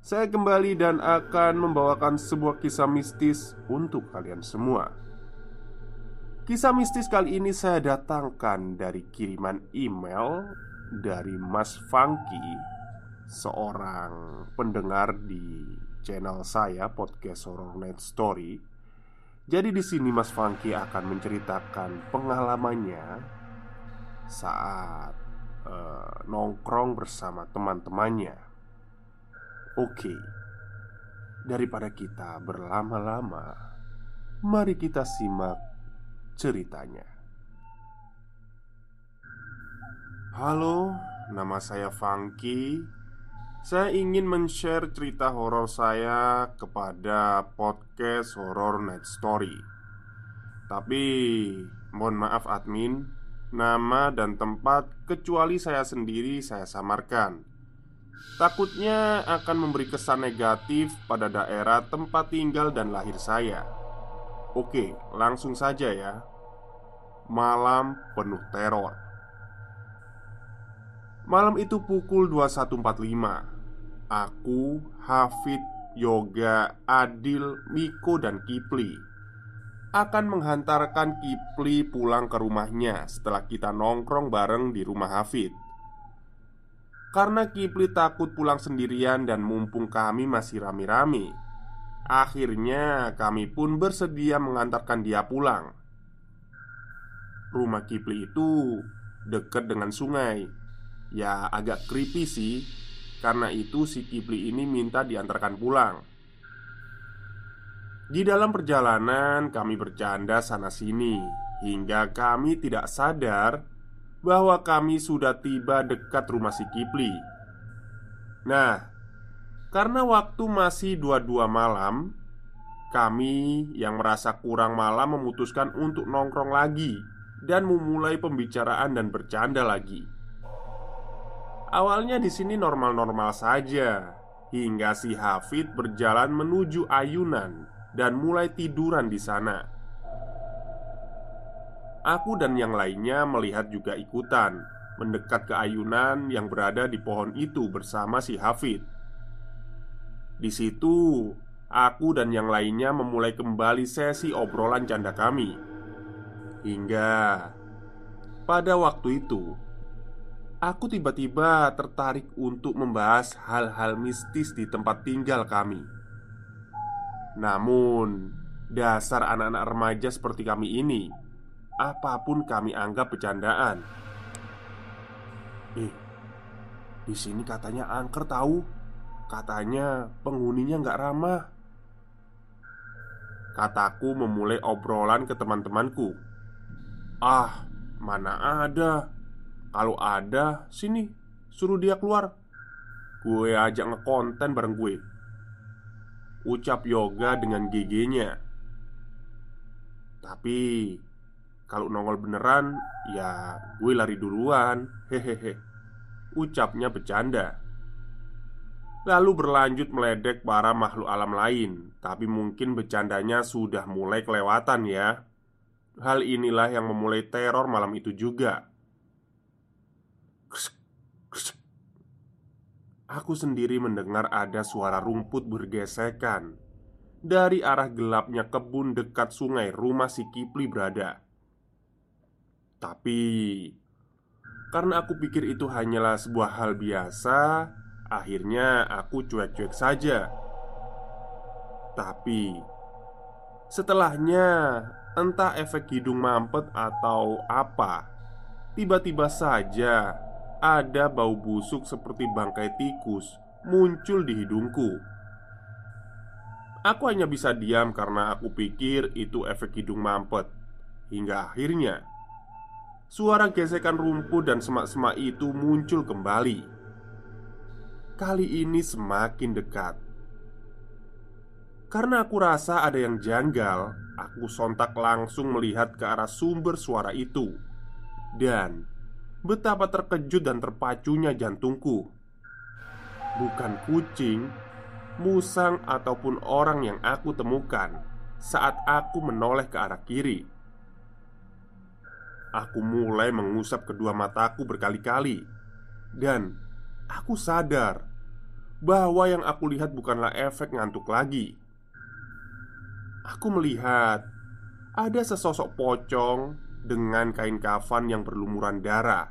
saya kembali dan akan membawakan sebuah kisah mistis untuk kalian semua. Kisah mistis kali ini saya datangkan dari kiriman email dari Mas Funky, seorang pendengar di channel saya podcast Horror Night Story. Jadi di sini Mas Funky akan menceritakan pengalamannya saat uh, nongkrong bersama teman-temannya. Oke, daripada kita berlama-lama, mari kita simak ceritanya. Halo, nama saya Funky. Saya ingin men-share cerita horor saya kepada podcast Horror Night Story. Tapi, mohon maaf admin, nama dan tempat kecuali saya sendiri saya samarkan Takutnya akan memberi kesan negatif pada daerah tempat tinggal dan lahir saya. Oke, langsung saja ya. Malam penuh teror. Malam itu pukul 21.45 Aku, Hafid, Yoga, Adil, Miko, dan Kipli Akan menghantarkan Kipli pulang ke rumahnya Setelah kita nongkrong bareng di rumah Hafid karena Kipli takut pulang sendirian dan mumpung kami masih rame-rame. Akhirnya kami pun bersedia mengantarkan dia pulang. Rumah Kipli itu dekat dengan sungai. Ya agak creepy sih. Karena itu si Kipli ini minta diantarkan pulang. Di dalam perjalanan kami bercanda sana-sini. Hingga kami tidak sadar bahwa kami sudah tiba dekat rumah si Kipli. Nah, karena waktu masih dua-dua malam, kami yang merasa kurang malam memutuskan untuk nongkrong lagi dan memulai pembicaraan dan bercanda lagi. Awalnya di sini normal-normal saja, hingga si Hafid berjalan menuju ayunan dan mulai tiduran di sana. Aku dan yang lainnya melihat juga ikutan Mendekat ke ayunan yang berada di pohon itu bersama si Hafid. Di situ, aku dan yang lainnya memulai kembali sesi obrolan canda kami. Hingga pada waktu itu Aku tiba-tiba tertarik untuk membahas hal-hal mistis di tempat tinggal kami. Namun, dasar anak-anak remaja seperti kami ini apa pun kami anggap bercandaan. Eh, di sini katanya angker tahu. Katanya penghuninya nggak ramah. Kataku memulai obrolan ke teman-temanku. Ah, mana ada? Kalau ada, sini suruh dia keluar. Gue ajak ngekonten bareng gue. Ucap yoga dengan giginya. Tapi Kalau nongol beneran, ya gue lari duluan. Hehehe. Ucapnya bercanda. Lalu berlanjut meledek para makhluk alam lain, tapi mungkin bercandanya sudah mulai kelewatan ya. Hal inilah yang memulai teror malam itu juga. Aku sendiri mendengar ada suara rumput bergesekan dari arah gelapnya kebun dekat sungai rumah si Kipli berada. Tapi karena aku pikir itu hanyalah sebuah hal biasa, akhirnya aku cuek-cuek saja. Tapi setelahnya, entah efek hidung mampet atau apa, tiba-tiba saja ada bau busuk seperti bangkai tikus muncul di hidungku. Aku hanya bisa diam karena aku pikir itu efek hidung mampet. Hingga akhirnya Suara gesekan rumput dan semak-semak itu muncul kembali. Kali ini semakin dekat. Karena aku rasa ada yang janggal, aku sontak langsung melihat ke arah sumber suara itu. Dan betapa terkejut dan terpacunya jantungku. Bukan kucing, musang, ataupun orang yang aku temukan saat aku menoleh ke arah kiri. Aku mulai mengusap kedua mataku berkali-kali, dan aku sadar bahwa yang aku lihat bukanlah efek ngantuk lagi. Aku melihat ada sesosok pocong dengan kain kafan yang berlumuran darah.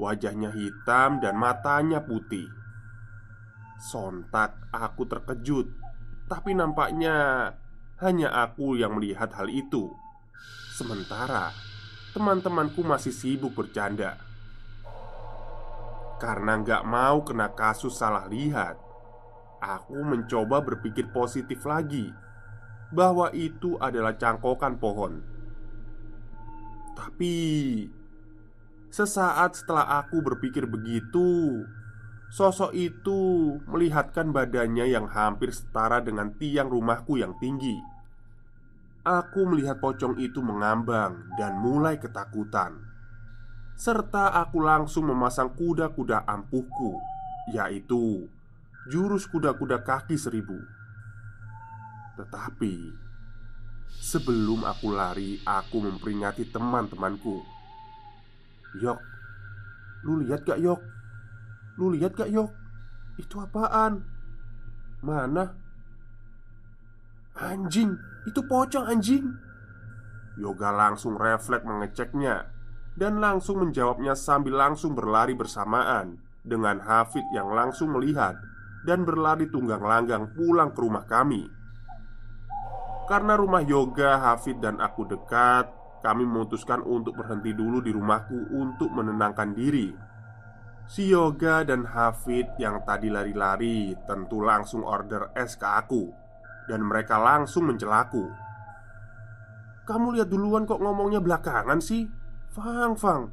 Wajahnya hitam dan matanya putih. Sontak aku terkejut, tapi nampaknya hanya aku yang melihat hal itu. Sementara teman-temanku masih sibuk bercanda. Karena nggak mau kena kasus salah lihat, aku mencoba berpikir positif lagi bahwa itu adalah cangkokan pohon. Tapi sesaat setelah aku berpikir begitu, sosok itu melihatkan badannya yang hampir setara dengan tiang rumahku yang tinggi. Aku melihat pocong itu mengambang dan mulai ketakutan Serta aku langsung memasang kuda-kuda ampuhku Yaitu Jurus kuda-kuda kaki seribu Tetapi Sebelum aku lari Aku memperingati teman-temanku Yok Lu lihat gak Yok? Lu lihat gak Yok? Itu apaan? Mana? Anjing, itu pocong anjing. Yoga langsung refleks mengeceknya Dan langsung menjawabnya sambil langsung berlari bersamaan Dengan Hafid yang langsung melihat Dan berlari tunggang langgang pulang ke rumah kami. Karena rumah Yoga, Hafid dan aku dekat Kami memutuskan untuk berhenti dulu di rumahku untuk menenangkan diri. Si Yoga dan Hafid yang tadi lari-lari tentu langsung order es ke aku dan mereka langsung mencelaku. Kamu lihat duluan kok ngomongnya belakangan sih? Fang, Fang.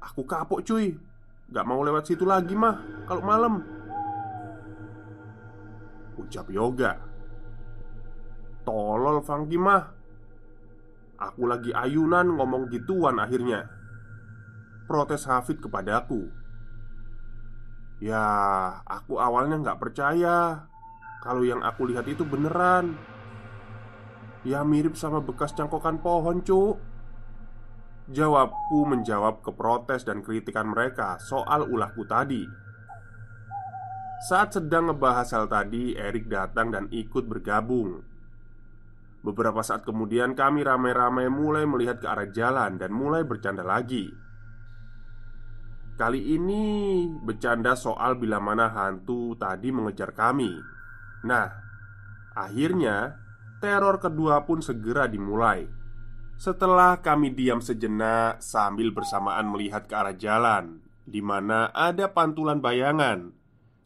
Aku kapok cuy. Gak mau lewat situ lagi mah kalau malam. Ucap Yoga. Tolol Fang mah. Aku lagi ayunan ngomong gituan akhirnya. Protes Hafid kepadaku. Ya, aku awalnya nggak percaya kalau yang aku lihat itu beneran. Ya mirip sama bekas cangkokan pohon cuk. Jawabku menjawab ke protes dan kritikan mereka soal ulahku tadi. Saat sedang ngebahas hal tadi Erik datang dan ikut bergabung. Beberapa saat kemudian kami ramai-ramai mulai melihat ke arah jalan dan mulai bercanda lagi. Kali ini bercanda soal bila mana hantu tadi mengejar kami Nah, akhirnya teror kedua pun segera dimulai. Setelah kami diam sejenak sambil bersamaan melihat ke arah jalan, di mana ada pantulan bayangan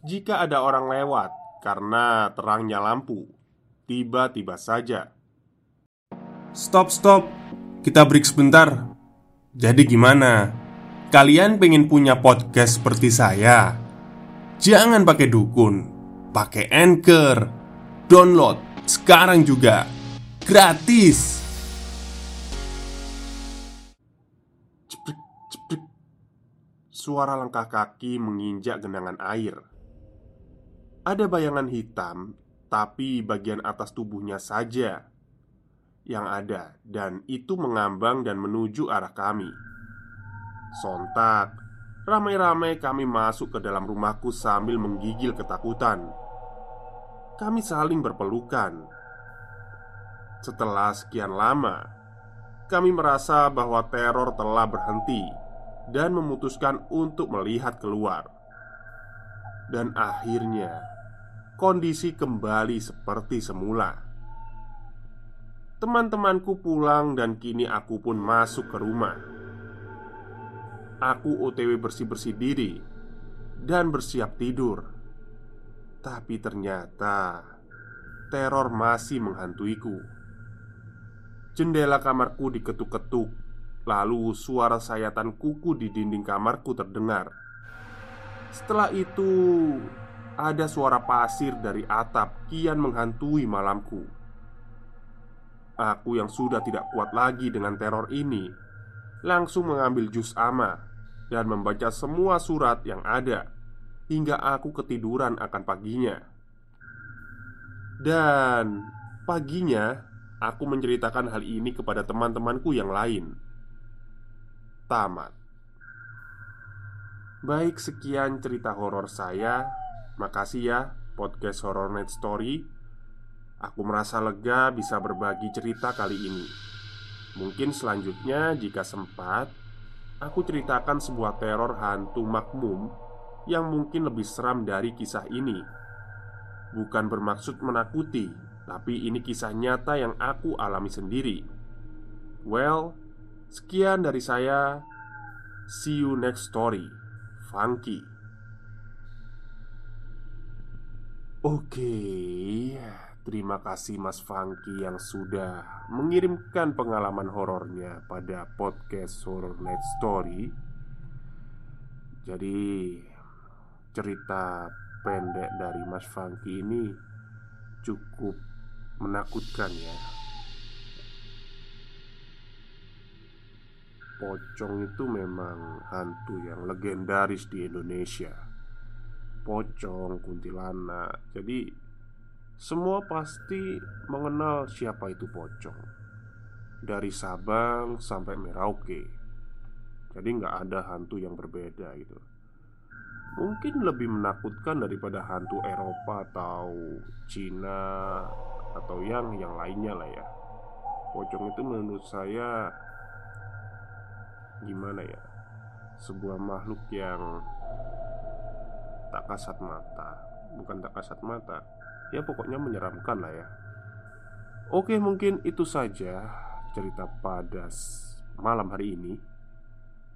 jika ada orang lewat karena terangnya lampu. Tiba-tiba saja, Stop, stop, kita break sebentar. Jadi, gimana? Kalian pengen punya podcast seperti saya? Jangan pakai dukun, pakai Anchor. Download sekarang juga. Gratis. Cepet cepet, Suara langkah kaki menginjak genangan air. Ada bayangan hitam, tapi bagian atas tubuhnya saja yang ada dan itu mengambang dan menuju arah kami. Sontak, ramai-ramai kami masuk ke dalam rumahku sambil menggigil ketakutan. Kami saling berpelukan. Setelah sekian lama, kami merasa bahwa teror telah berhenti dan memutuskan untuk melihat keluar. Dan akhirnya, kondisi kembali seperti semula. Teman-temanku pulang dan kini aku pun masuk ke rumah Aku otw bersih-bersih diri Dan bersiap tidur Tapi ternyata Teror masih menghantuiku. Jendela kamarku diketuk-ketuk Lalu suara sayatan kuku di dinding kamarku terdengar. Setelah itu Ada suara pasir dari atap kian menghantui malamku. Aku yang sudah tidak kuat lagi dengan teror ini Langsung mengambil jus ama Dan membaca semua surat yang ada Hingga aku ketiduran akan paginya. Dan paginya Aku menceritakan hal ini kepada teman-temanku yang lain. Tamat. Baik sekian cerita horor saya. Makasih ya podcast Horror Night Story. Aku merasa lega bisa berbagi cerita kali ini. Mungkin selanjutnya, jika sempat, aku ceritakan sebuah teror hantu makmum yang mungkin lebih seram dari kisah ini. Bukan bermaksud menakuti, tapi ini kisah nyata yang aku alami sendiri. Well, sekian dari saya. See you next story. Funky. Oke. Terima kasih Mas Funky yang sudah mengirimkan pengalaman horornya pada podcast Horror Night Story. Jadi cerita pendek dari Mas Funky ini cukup menakutkan ya. Pocong itu memang hantu yang legendaris di Indonesia. Pocong, kuntilanak. Jadi semua pasti mengenal siapa itu pocong Dari Sabang sampai Merauke Jadi nggak ada hantu yang berbeda gitu Mungkin lebih menakutkan daripada hantu Eropa atau Cina Atau yang yang lainnya lah ya. Pocong itu menurut saya Gimana ya? Sebuah makhluk yang Tak kasat mata. Bukan tak kasat mata Ya pokoknya menyeramkan lah ya. Oke mungkin itu saja cerita pada malam hari ini